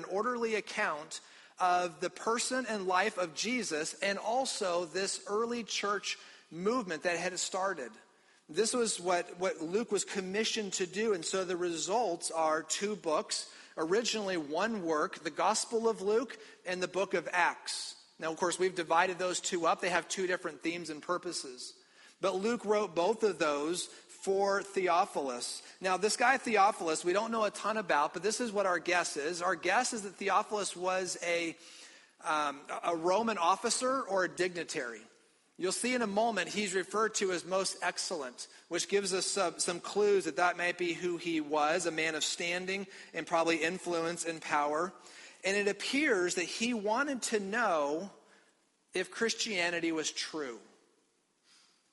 an orderly account of the person and life of Jesus and also this early church movement that had started. This was what, what Luke was commissioned to do. And so the results are two books. Originally, one work, the Gospel of Luke and the book of Acts. Now, of course, we've divided those two up. They have two different themes and purposes. But Luke wrote both of those for Theophilus. Now, this guy Theophilus, we don't know a ton about, but this is what our guess is. Our guess is that Theophilus was a, um, a Roman officer or a dignitary. You'll see in a moment he's referred to as most excellent, which gives us some clues that that might be who he was a man of standing and probably influence and power. And it appears that he wanted to know if Christianity was true.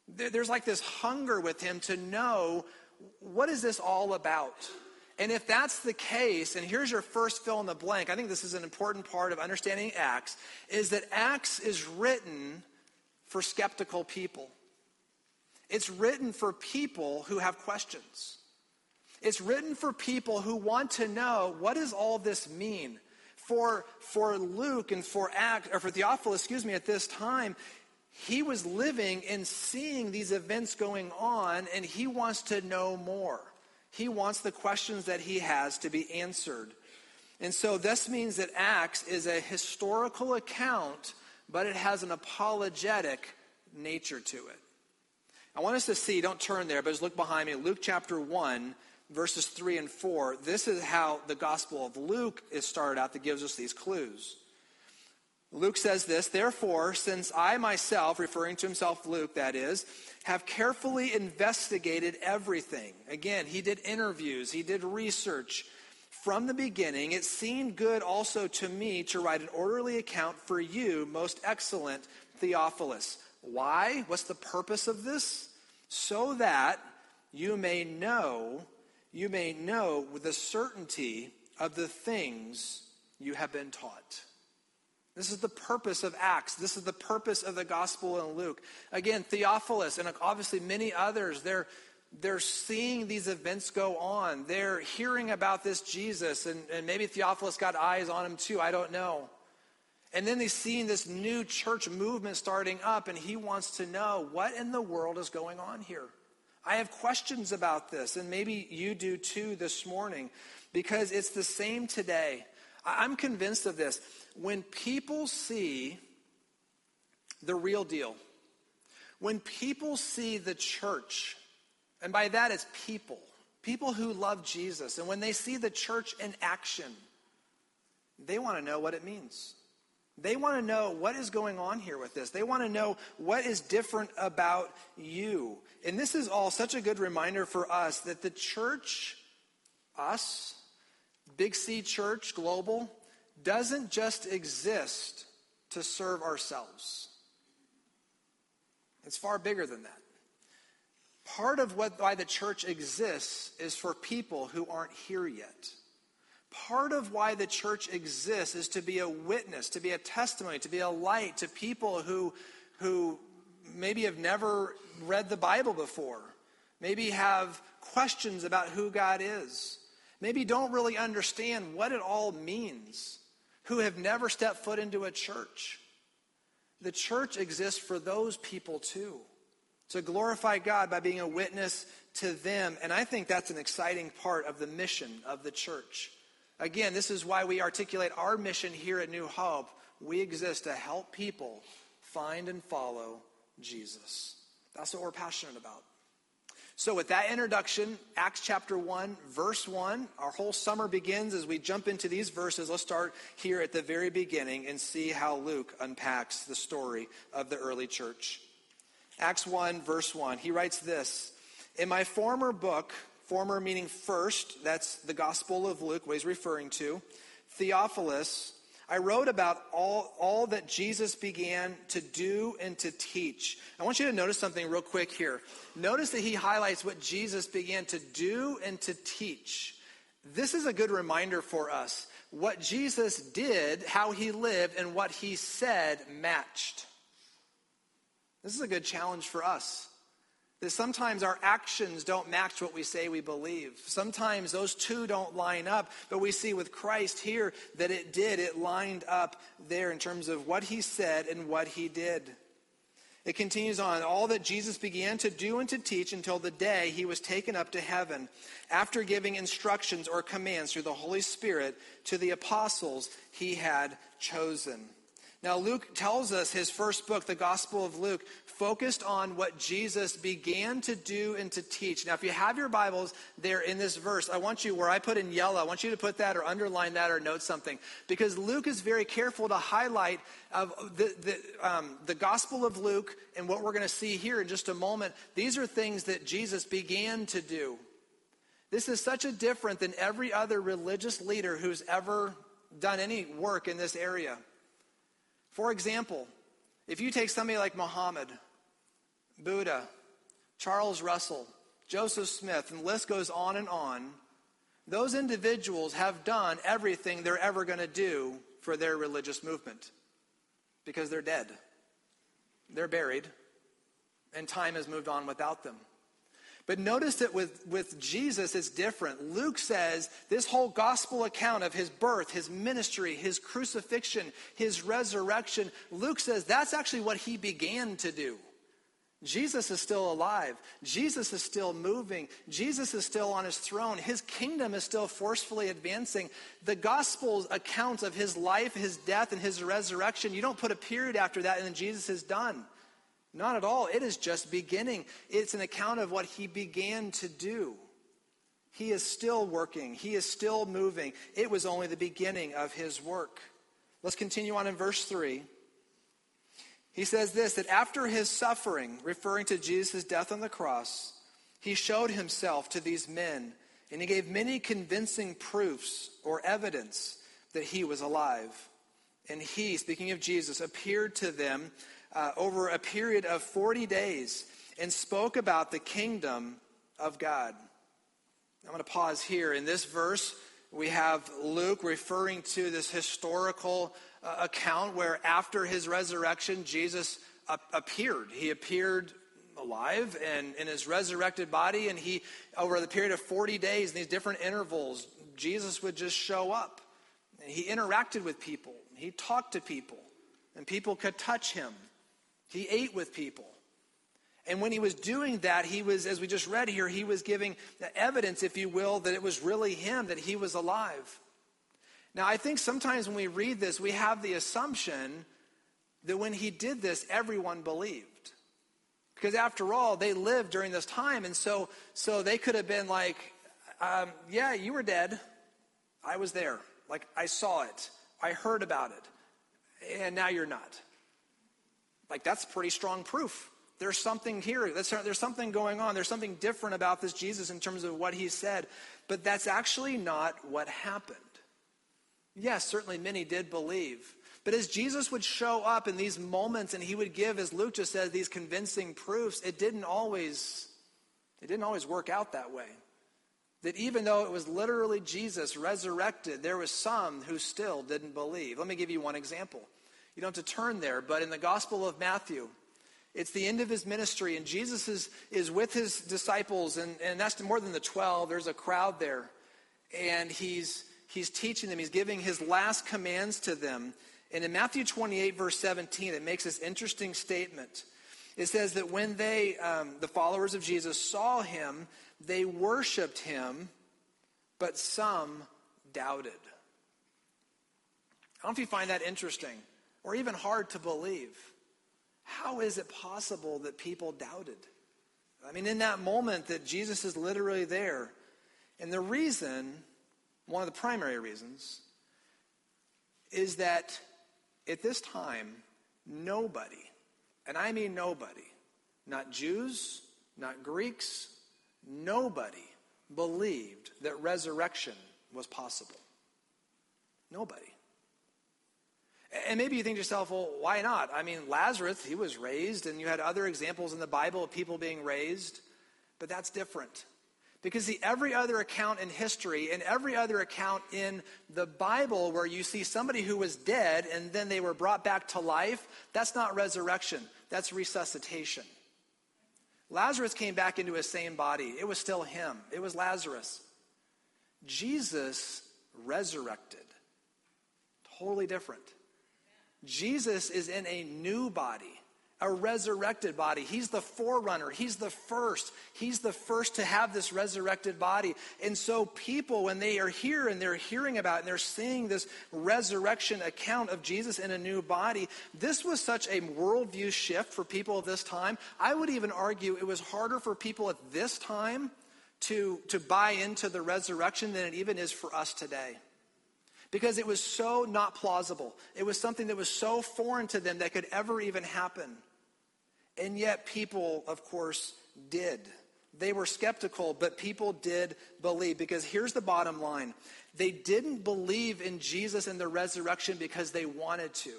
There's like this hunger with him to know what is this all about? And if that's the case, and here's your first fill in the blank, I think this is an important part of understanding Acts, is that Acts is written for skeptical people. It's written for people who have questions. It's written for people who want to know what does all this mean? For, for Luke and for Act, or for Theophilus, excuse me, at this time, he was living and seeing these events going on, and he wants to know more. He wants the questions that he has to be answered. And so this means that Acts is a historical account but it has an apologetic nature to it. I want us to see, don't turn there, but just look behind me. Luke chapter 1, verses 3 and 4. This is how the Gospel of Luke is started out that gives us these clues. Luke says this, therefore, since I myself, referring to himself, Luke, that is, have carefully investigated everything. Again, he did interviews, he did research from the beginning, it seemed good also to me to write an orderly account for you, most excellent Theophilus. Why? What's the purpose of this? So that you may know, you may know with the certainty of the things you have been taught. This is the purpose of Acts. This is the purpose of the gospel in Luke. Again, Theophilus and obviously many others, they're they're seeing these events go on. They're hearing about this Jesus, and, and maybe Theophilus got eyes on him too. I don't know. And then they're seeing this new church movement starting up, and he wants to know what in the world is going on here. I have questions about this, and maybe you do too this morning, because it's the same today. I'm convinced of this. When people see the real deal, when people see the church, and by that, it's people. People who love Jesus. And when they see the church in action, they want to know what it means. They want to know what is going on here with this. They want to know what is different about you. And this is all such a good reminder for us that the church, us, Big C Church Global, doesn't just exist to serve ourselves. It's far bigger than that. Part of what, why the church exists is for people who aren't here yet. Part of why the church exists is to be a witness, to be a testimony, to be a light to people who, who maybe have never read the Bible before, maybe have questions about who God is, maybe don't really understand what it all means, who have never stepped foot into a church. The church exists for those people too to glorify God by being a witness to them. And I think that's an exciting part of the mission of the church. Again, this is why we articulate our mission here at New Hope. We exist to help people find and follow Jesus. That's what we're passionate about. So, with that introduction, Acts chapter 1, verse 1, our whole summer begins as we jump into these verses. Let's start here at the very beginning and see how Luke unpacks the story of the early church. Acts 1, verse 1. He writes this In my former book, former meaning first, that's the Gospel of Luke, what he's referring to, Theophilus, I wrote about all, all that Jesus began to do and to teach. I want you to notice something real quick here. Notice that he highlights what Jesus began to do and to teach. This is a good reminder for us. What Jesus did, how he lived, and what he said matched. This is a good challenge for us. That sometimes our actions don't match what we say we believe. Sometimes those two don't line up, but we see with Christ here that it did. It lined up there in terms of what he said and what he did. It continues on all that Jesus began to do and to teach until the day he was taken up to heaven, after giving instructions or commands through the Holy Spirit to the apostles he had chosen. Now, Luke tells us his first book, the Gospel of Luke, focused on what Jesus began to do and to teach. Now, if you have your Bibles there in this verse, I want you, where I put in yellow, I want you to put that or underline that or note something. Because Luke is very careful to highlight of the, the, um, the Gospel of Luke and what we're going to see here in just a moment. These are things that Jesus began to do. This is such a different than every other religious leader who's ever done any work in this area. For example, if you take somebody like Muhammad, Buddha, Charles Russell, Joseph Smith, and the list goes on and on, those individuals have done everything they're ever going to do for their religious movement because they're dead. They're buried, and time has moved on without them. But notice that with, with Jesus, it's different. Luke says this whole gospel account of his birth, his ministry, his crucifixion, his resurrection, Luke says that's actually what he began to do. Jesus is still alive. Jesus is still moving. Jesus is still on his throne. His kingdom is still forcefully advancing. The gospel's account of his life, his death, and his resurrection, you don't put a period after that and then Jesus is done. Not at all. It is just beginning. It's an account of what he began to do. He is still working, he is still moving. It was only the beginning of his work. Let's continue on in verse 3. He says this that after his suffering, referring to Jesus' death on the cross, he showed himself to these men, and he gave many convincing proofs or evidence that he was alive. And he, speaking of Jesus, appeared to them uh, over a period of 40 days and spoke about the kingdom of God. I'm going to pause here. In this verse, we have Luke referring to this historical uh, account where after his resurrection, Jesus appeared. He appeared alive and in his resurrected body, and he, over the period of 40 days, in these different intervals, Jesus would just show up. And he interacted with people, he talked to people, and people could touch him. He ate with people. And when he was doing that, he was, as we just read here, he was giving the evidence, if you will, that it was really him, that he was alive. Now, I think sometimes when we read this, we have the assumption that when he did this, everyone believed. Because after all, they lived during this time, and so, so they could have been like, um, yeah, you were dead. I was there. Like, I saw it. I heard about it. And now you're not. Like, that's pretty strong proof. There's something here. There's something going on. There's something different about this Jesus in terms of what he said. But that's actually not what happened. Yes, certainly many did believe. But as Jesus would show up in these moments and he would give, as Luke just said, these convincing proofs, it didn't always, it didn't always work out that way. That even though it was literally Jesus resurrected, there was some who still didn't believe. Let me give you one example. You don't have to turn there, but in the Gospel of Matthew, it's the end of his ministry, and Jesus is, is with his disciples, and, and that's more than the 12. There's a crowd there. And he's, he's teaching them, he's giving his last commands to them. And in Matthew 28, verse 17, it makes this interesting statement. It says that when they, um, the followers of Jesus, saw him, they worshiped him, but some doubted. I don't know if you find that interesting or even hard to believe. How is it possible that people doubted? I mean, in that moment that Jesus is literally there. And the reason, one of the primary reasons, is that at this time, nobody, and I mean nobody, not Jews, not Greeks, nobody believed that resurrection was possible. Nobody. And maybe you think to yourself, well, why not? I mean, Lazarus, he was raised, and you had other examples in the Bible of people being raised, but that's different. Because the every other account in history and every other account in the Bible where you see somebody who was dead and then they were brought back to life, that's not resurrection, that's resuscitation. Lazarus came back into his same body. It was still him, it was Lazarus. Jesus resurrected. Totally different. Jesus is in a new body a resurrected body. He's the forerunner. He's the first. He's the first to have this resurrected body. And so, people, when they are here and they're hearing about it and they're seeing this resurrection account of Jesus in a new body, this was such a worldview shift for people at this time. I would even argue it was harder for people at this time to, to buy into the resurrection than it even is for us today because it was so not plausible. It was something that was so foreign to them that could ever even happen. And yet, people, of course, did. They were skeptical, but people did believe. Because here's the bottom line they didn't believe in Jesus and the resurrection because they wanted to.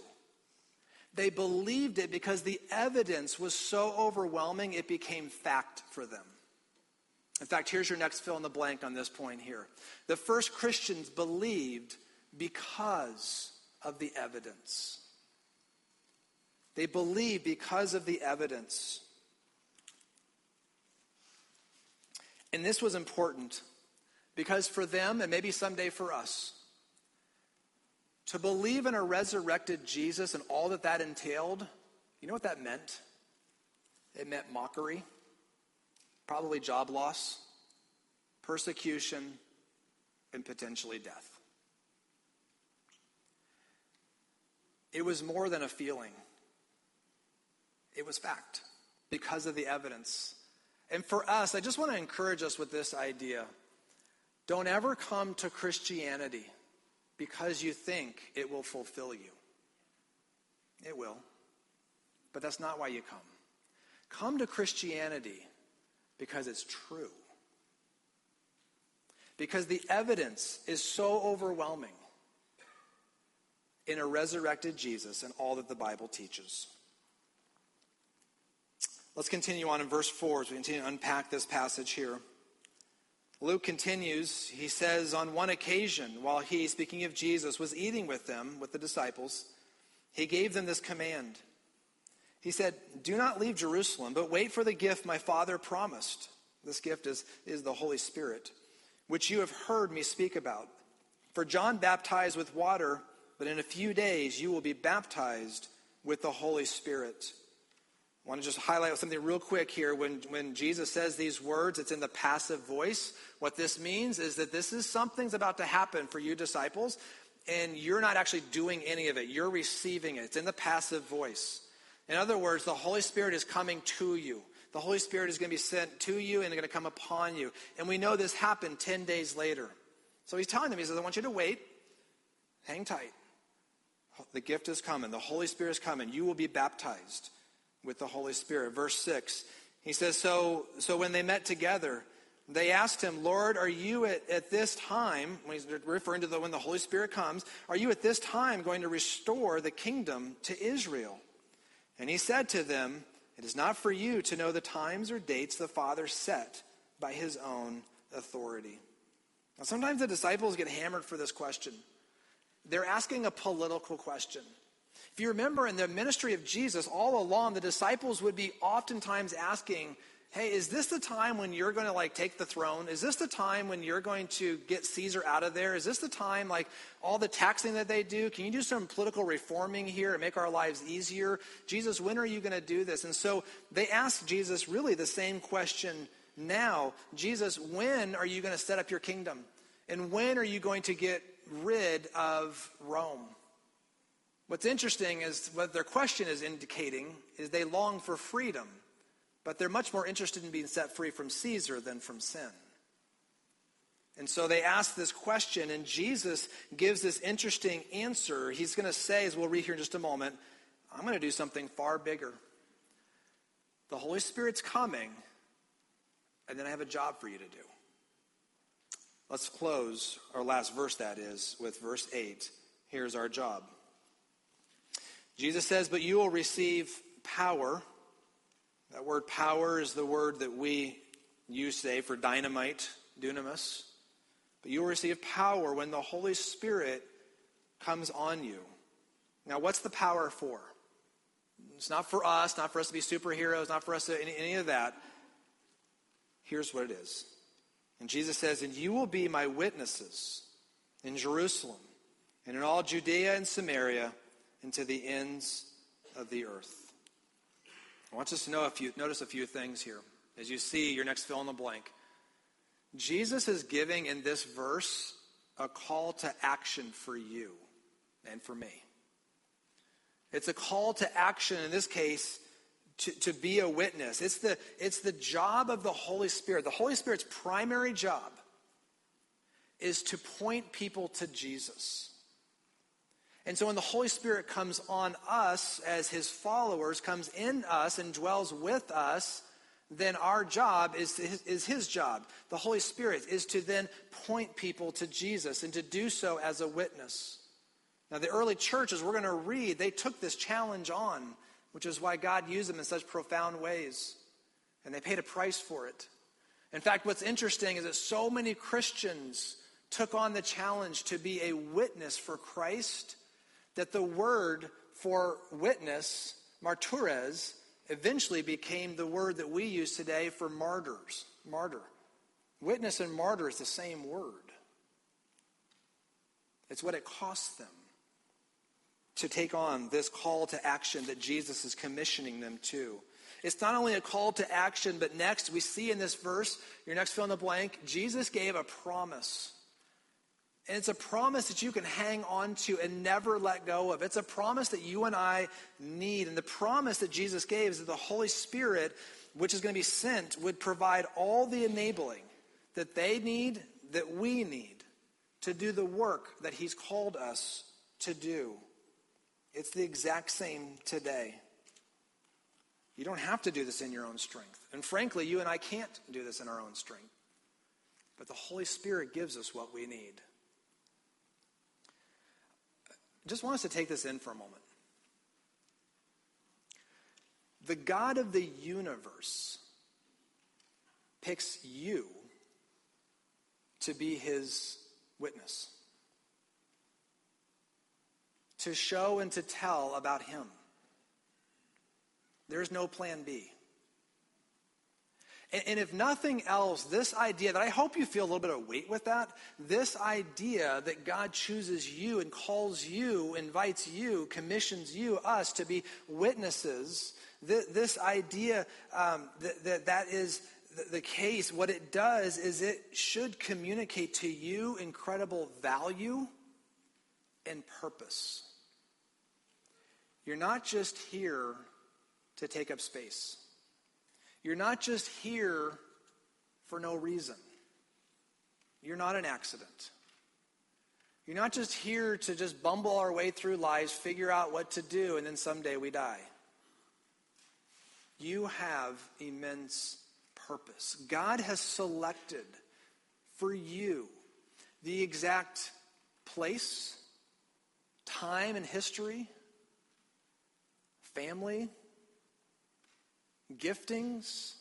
They believed it because the evidence was so overwhelming, it became fact for them. In fact, here's your next fill in the blank on this point here. The first Christians believed because of the evidence. They believe because of the evidence. And this was important because for them, and maybe someday for us, to believe in a resurrected Jesus and all that that entailed, you know what that meant? It meant mockery, probably job loss, persecution, and potentially death. It was more than a feeling. It was fact because of the evidence. And for us, I just want to encourage us with this idea. Don't ever come to Christianity because you think it will fulfill you. It will. But that's not why you come. Come to Christianity because it's true. Because the evidence is so overwhelming in a resurrected Jesus and all that the Bible teaches. Let's continue on in verse 4 as we continue to unpack this passage here. Luke continues. He says, On one occasion, while he, speaking of Jesus, was eating with them, with the disciples, he gave them this command. He said, Do not leave Jerusalem, but wait for the gift my Father promised. This gift is, is the Holy Spirit, which you have heard me speak about. For John baptized with water, but in a few days you will be baptized with the Holy Spirit. I want to just highlight something real quick here. When, when Jesus says these words, it's in the passive voice. What this means is that this is something's about to happen for you disciples, and you're not actually doing any of it. You're receiving it. It's in the passive voice. In other words, the Holy Spirit is coming to you. The Holy Spirit is going to be sent to you and going to come upon you. And we know this happened 10 days later. So he's telling them, he says, I want you to wait. Hang tight. The gift is coming. The Holy Spirit is coming. You will be baptized with the Holy Spirit. Verse 6, he says, So, so when they met together, they asked him, Lord, are you at, at this time, when he's referring to the, when the Holy Spirit comes, are you at this time going to restore the kingdom to Israel? And he said to them, It is not for you to know the times or dates the Father set by his own authority. Now, sometimes the disciples get hammered for this question. They're asking a political question. If you remember in the ministry of Jesus, all along, the disciples would be oftentimes asking, Hey, is this the time when you're going to like take the throne? Is this the time when you're going to get Caesar out of there? Is this the time like all the taxing that they do? Can you do some political reforming here and make our lives easier? Jesus, when are you going to do this? And so they ask Jesus really the same question now. Jesus, when are you going to set up your kingdom? And when are you going to get rid of Rome? What's interesting is what their question is indicating is they long for freedom, but they're much more interested in being set free from Caesar than from sin. And so they ask this question, and Jesus gives this interesting answer. He's going to say, as we'll read here in just a moment, I'm going to do something far bigger. The Holy Spirit's coming, and then I have a job for you to do. Let's close our last verse, that is, with verse 8. Here's our job. Jesus says, But you will receive power. That word power is the word that we use today for dynamite, dunamis. But you will receive power when the Holy Spirit comes on you. Now, what's the power for? It's not for us, not for us to be superheroes, not for us to any, any of that. here's what it is. And Jesus says, And you will be my witnesses in Jerusalem and in all Judea and Samaria and to the ends of the earth. I want us to know a few, notice a few things here as you see your next fill in the blank. Jesus is giving in this verse a call to action for you and for me. It's a call to action, in this case, to, to be a witness. It's the, it's the job of the Holy Spirit. The Holy Spirit's primary job is to point people to Jesus. And so when the Holy Spirit comes on us as his followers, comes in us and dwells with us, then our job is is his job. The Holy Spirit is to then point people to Jesus and to do so as a witness. Now, the early churches, we're going to read, they took this challenge on, which is why God used them in such profound ways. And they paid a price for it. In fact, what's interesting is that so many Christians took on the challenge to be a witness for Christ that the word for witness, martyres, eventually became the word that we use today for martyrs, martyr. Witness and martyr is the same word. It's what it costs them to take on this call to action that Jesus is commissioning them to. It's not only a call to action, but next we see in this verse, your next fill in the blank, Jesus gave a promise. And it's a promise that you can hang on to and never let go of. It's a promise that you and I need. And the promise that Jesus gave is that the Holy Spirit, which is going to be sent, would provide all the enabling that they need, that we need, to do the work that He's called us to do. It's the exact same today. You don't have to do this in your own strength. And frankly, you and I can't do this in our own strength. But the Holy Spirit gives us what we need. I just want us to take this in for a moment. The God of the universe picks you to be his witness to show and to tell about Him. There's no plan B. And, and, if nothing else, this idea that I hope you feel a little bit of weight with that, this idea that God chooses you and calls you, invites you, commissions you, us to be witnesses, th- this idea um, that, that that is the case, what it does is it should communicate to you incredible value and purpose. You're not just here to take up space. You're not just here for no reason. You're not an accident. You're not just here to just bumble our way through lives, figure out what to do, and then someday we die. You have immense purpose. God has selected for you the exact place, time, and history family, giftings,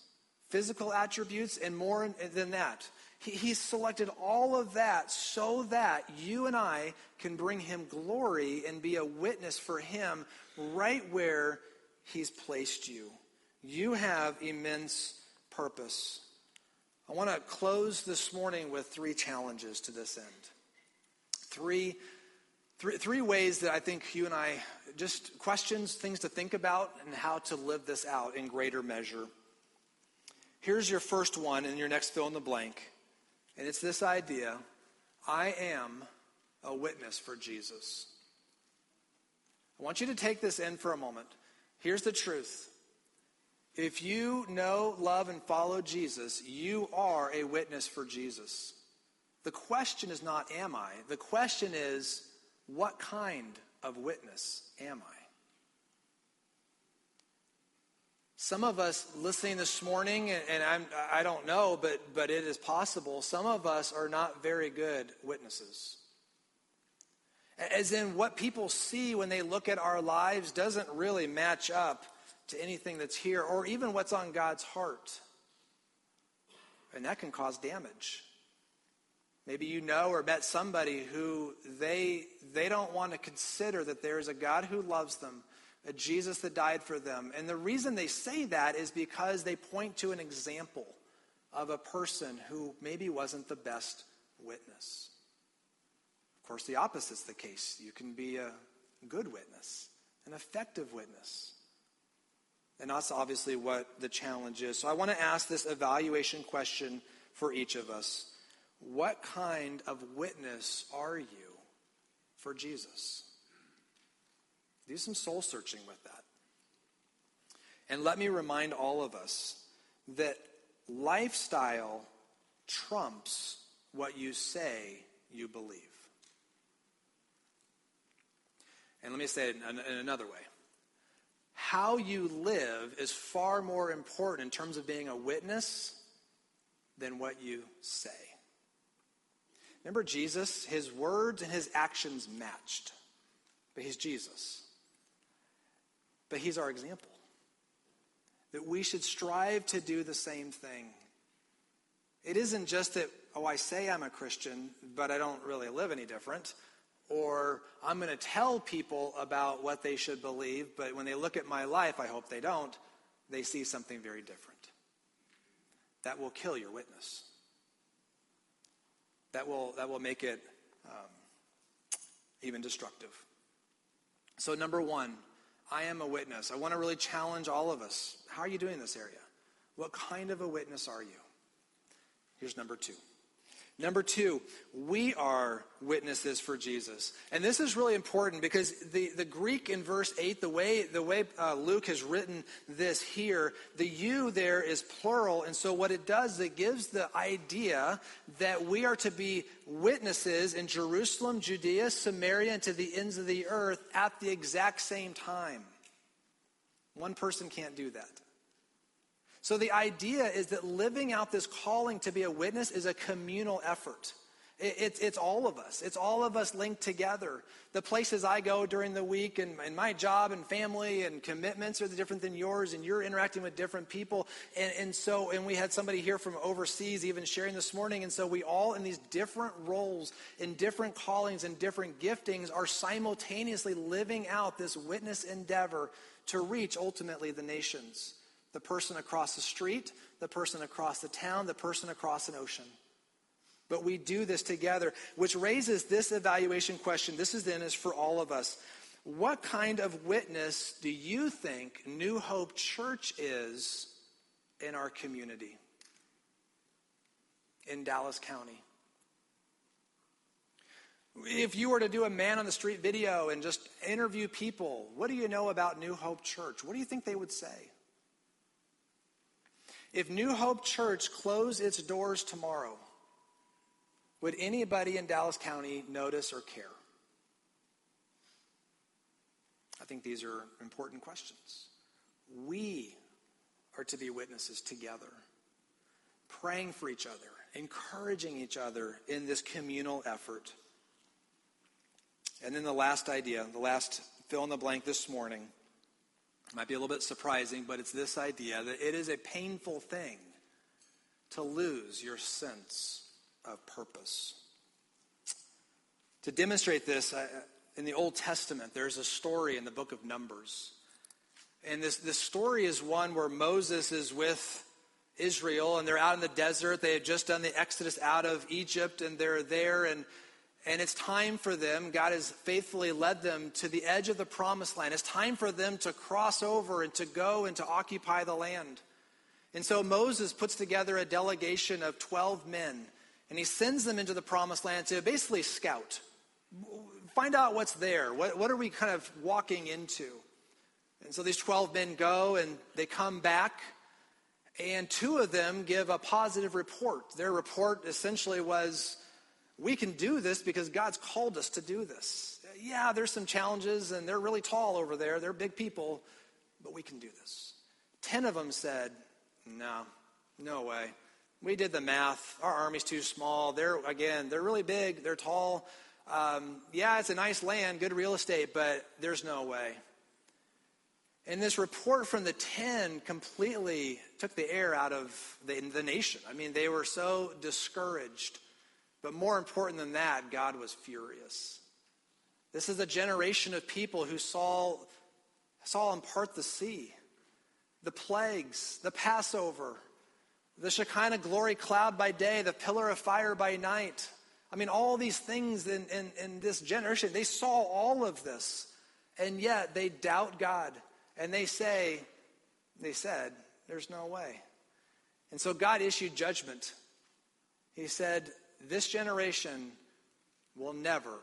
physical attributes, and more than that. He, he's selected all of that so that you and I can bring him glory and be a witness for him right where he's placed you. You have immense purpose. I want to close this morning with three challenges to this end. Three, three, three ways that I think you and I just questions, things to think about, and how to live this out in greater measure. Here's your first one and your next fill in the blank. And it's this idea I am a witness for Jesus. I want you to take this in for a moment. Here's the truth. If you know, love, and follow Jesus, you are a witness for Jesus. The question is not, am I? The question is, what kind of witness am I? Some of us listening this morning, and I'm, I don't know, but, but it is possible, some of us are not very good witnesses. As in, what people see when they look at our lives doesn't really match up to anything that's here or even what's on God's heart. And that can cause damage. Maybe you know or met somebody who they, they don't want to consider that there is a God who loves them, a Jesus that died for them. And the reason they say that is because they point to an example of a person who maybe wasn't the best witness. Of course, the opposite's the case. You can be a good witness, an effective witness. And that's obviously what the challenge is. So I want to ask this evaluation question for each of us. What kind of witness are you for Jesus? Do some soul searching with that. And let me remind all of us that lifestyle trumps what you say you believe. And let me say it in, another way. How you live is far more important in terms of being a witness than what you say. Remember Jesus? His words and his actions matched. But he's Jesus. But he's our example. That we should strive to do the same thing. It isn't just that, oh, I say I'm a Christian, but I don't really live any different. Or I'm going to tell people about what they should believe, but when they look at my life, I hope they don't, they see something very different. That will kill your witness. That will, that will make it um, even destructive. So, number one, I am a witness. I want to really challenge all of us. How are you doing in this area? What kind of a witness are you? Here's number two. Number two, we are witnesses for Jesus. And this is really important because the, the Greek in verse 8, the way, the way uh, Luke has written this here, the you there is plural. And so what it does, it gives the idea that we are to be witnesses in Jerusalem, Judea, Samaria, and to the ends of the earth at the exact same time. One person can't do that. So the idea is that living out this calling to be a witness is a communal effort. It's, it's all of us. It's all of us linked together. The places I go during the week and, and my job and family and commitments are different than yours, and you're interacting with different people. And, and so, and we had somebody here from overseas even sharing this morning. And so we all, in these different roles, in different callings, and different giftings, are simultaneously living out this witness endeavor to reach ultimately the nations the person across the street, the person across the town, the person across an ocean. But we do this together, which raises this evaluation question. This is then is for all of us. What kind of witness do you think New Hope Church is in our community? In Dallas County? If you were to do a man on the street video and just interview people, what do you know about New Hope Church? What do you think they would say? If New Hope Church closed its doors tomorrow, would anybody in Dallas County notice or care? I think these are important questions. We are to be witnesses together, praying for each other, encouraging each other in this communal effort. And then the last idea, the last fill in the blank this morning might be a little bit surprising, but it's this idea that it is a painful thing to lose your sense of purpose. To demonstrate this, in the Old Testament, there's a story in the book of Numbers. And this, this story is one where Moses is with Israel and they're out in the desert. They had just done the exodus out of Egypt and they're there and and it's time for them, God has faithfully led them to the edge of the promised land. It's time for them to cross over and to go and to occupy the land. And so Moses puts together a delegation of 12 men, and he sends them into the promised land to basically scout, find out what's there. What, what are we kind of walking into? And so these 12 men go and they come back, and two of them give a positive report. Their report essentially was, we can do this because God's called us to do this. Yeah, there's some challenges, and they're really tall over there. They're big people, but we can do this. Ten of them said, No, no way. We did the math. Our army's too small. They're, again, they're really big, they're tall. Um, yeah, it's a nice land, good real estate, but there's no way. And this report from the 10 completely took the air out of the, the nation. I mean, they were so discouraged. But more important than that, God was furious. This is a generation of people who saw, saw him part the sea, the plagues, the Passover, the Shekinah glory cloud by day, the pillar of fire by night. I mean, all these things in, in, in this generation, they saw all of this, and yet they doubt God. And they say, they said, there's no way. And so God issued judgment. He said, This generation will never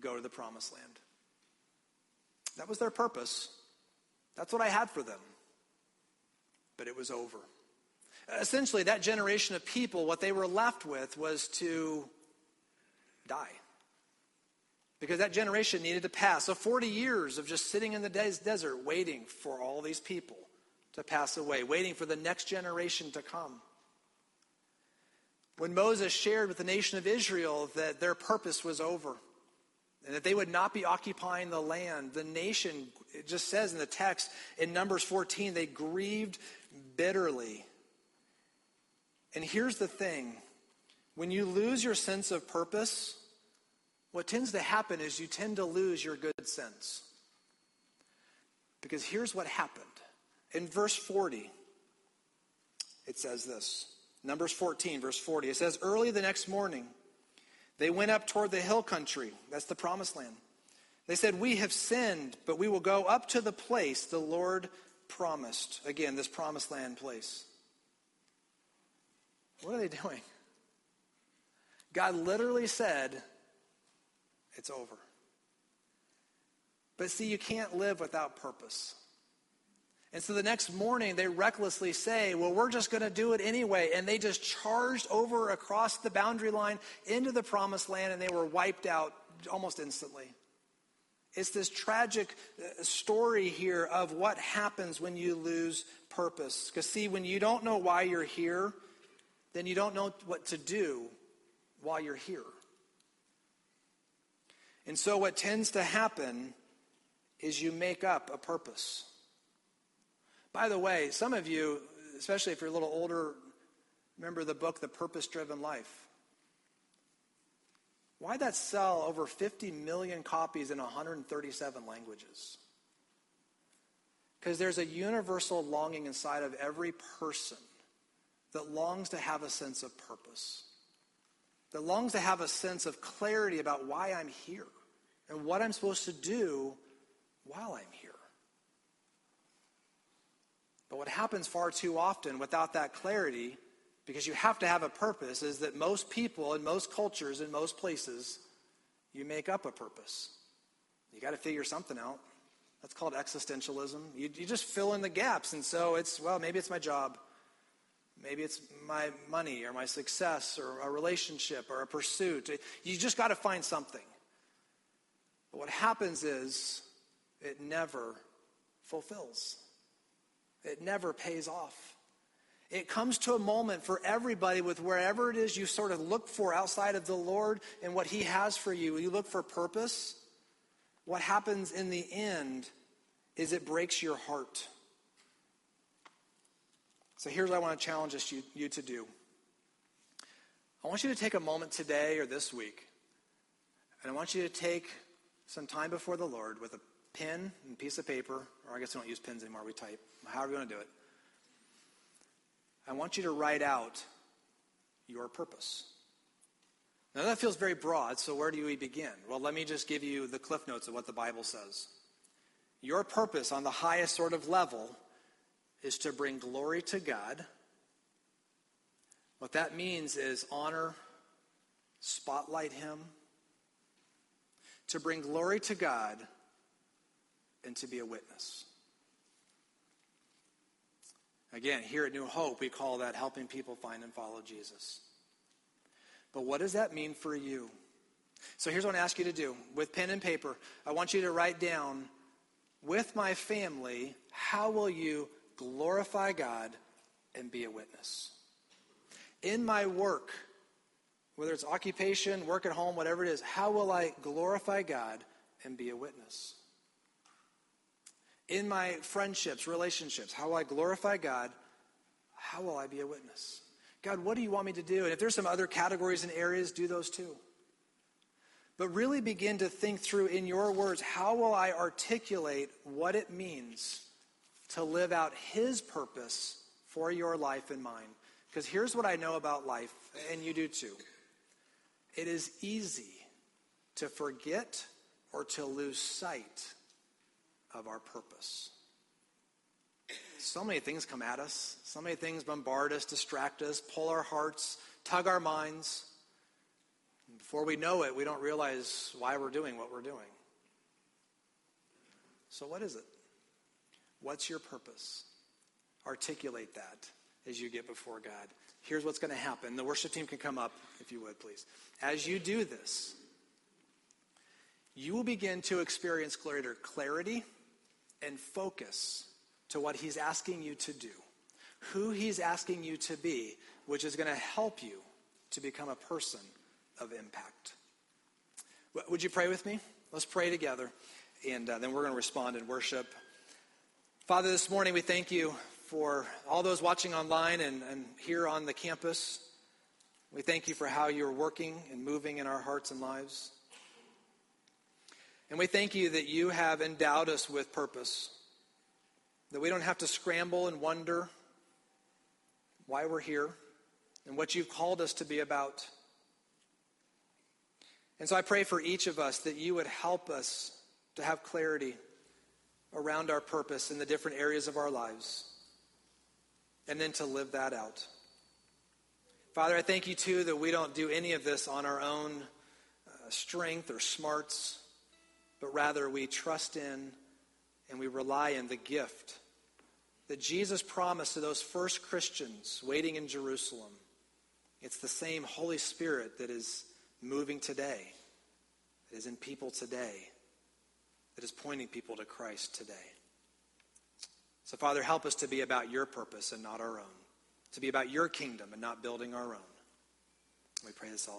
go to the promised land. That was their purpose. That's what I had for them. But it was over. Essentially, that generation of people, what they were left with was to die. Because that generation needed to pass. So 40 years of just sitting in the desert waiting for all these people to pass away, waiting for the next generation to come. When Moses shared with the nation of Israel that their purpose was over and that they would not be occupying the land, the nation, it just says in the text in Numbers 14, they grieved bitterly. And here's the thing when you lose your sense of purpose, what tends to happen is you tend to lose your good sense. Because here's what happened in verse 40, it says this Numbers 14, verse 40. It says, Early the next morning, they went up toward the hill country. That's the promised land. They said, We have sinned, but we will go up to the place the Lord promised. Again, this promised land place. What are they doing? God literally said, It's over. But see, you can't live without purpose. And so the next morning, they recklessly say, Well, we're just going to do it anyway. And they just charged over across the boundary line into the promised land, and they were wiped out almost instantly. It's this tragic uh, story here of what happens when you lose purpose. Because, see, when you don't know why you're here, then you don't know what to do while you're here. And so, what tends to happen is you make up a purpose. By the way, some of you, especially if you're a little older, remember the book, The Purpose Driven Life. Why'd that sell over 50 million copies in 137 languages? Because there's a universal longing inside of every person that longs to have a sense of purpose, that longs to have a sense of clarity about why I'm here and what I'm supposed to do while I'm here. But what happens far too often without that clarity, because you have to have a purpose, is that most people in most cultures, in most places, you make up a purpose. You got to figure something out. That's called existentialism. You, you just fill in the gaps. And so it's, well, maybe it's my job. Maybe it's my money or my success or a relationship or a pursuit. You just got to find something. But what happens is it never fulfills. It never pays off. It comes to a moment for everybody with wherever it is you sort of look for outside of the Lord and what He has for you. You look for purpose. What happens in the end is it breaks your heart. So here's what I want to challenge us, you, you to do. I want you to take a moment today or this week, and I want you to take some time before the Lord with a pen and piece of paper, or I guess we don't use pens anymore, we type, however you want to do it. I want you to write out your purpose. Now that feels very broad, so where do we begin? Well, let me just give you the cliff notes of what the Bible says. Your purpose on the highest sort of level is to bring glory to God. What that means is honor, spotlight Him, to bring glory to God, and to be a witness. Again, here at New Hope, we call that helping people find and follow Jesus. But what does that mean for you? So here's what I ask you to do. With pen and paper, I want you to write down, with my family, how will you glorify God, and be a witness. In my work, whether it's occupation, work at home, whatever it is, how will I glorify God and be a witness? In my friendships, relationships, how will I glorify God? How will I be a witness? God, what do you want me to do? And if there's some other categories and areas, do those too. But really begin to think through in your words how will I articulate what it means to live out His purpose for your life and mine. Because here's what I know about life, and you do too it is easy to forget or to lose sight of our purpose. So many things come at us, so many things bombard us, distract us, pull our hearts, tug our minds. And before we know it, we don't realize why we're doing what we're doing. So, what is it? What's your purpose? Articulate that as you get before God. Here's what's going to happen. The worship team can come up, if you would, please. As you do this, you will begin to experience greater clarity and focus to what He's asking you to do, who He's asking you to be, which is going to help you to become a person of impact. Would you pray with me? Let's pray together, and uh, then we're going to respond in worship. Father, this morning we thank you for all those watching online and, and here on the campus. We thank you for how you're working and moving in our hearts and lives. And we thank you that you have endowed us with purpose, that we don't have to scramble and wonder why we're here and what you've called us to be about. And so I pray for each of us that you would help us to have clarity around our purpose in the different areas of our lives and then to live that out. Father, I thank you too that we don't do any of this on our own uh, strength or smarts, but rather we trust in and we rely in the gift that Jesus promised to those first Christians waiting in Jerusalem. It's the same Holy Spirit that is moving today, that is in people today, that is pointing people to Christ today. So, Father, help us to be about your purpose and not our own, to be about your kingdom and not building our own. We pray this all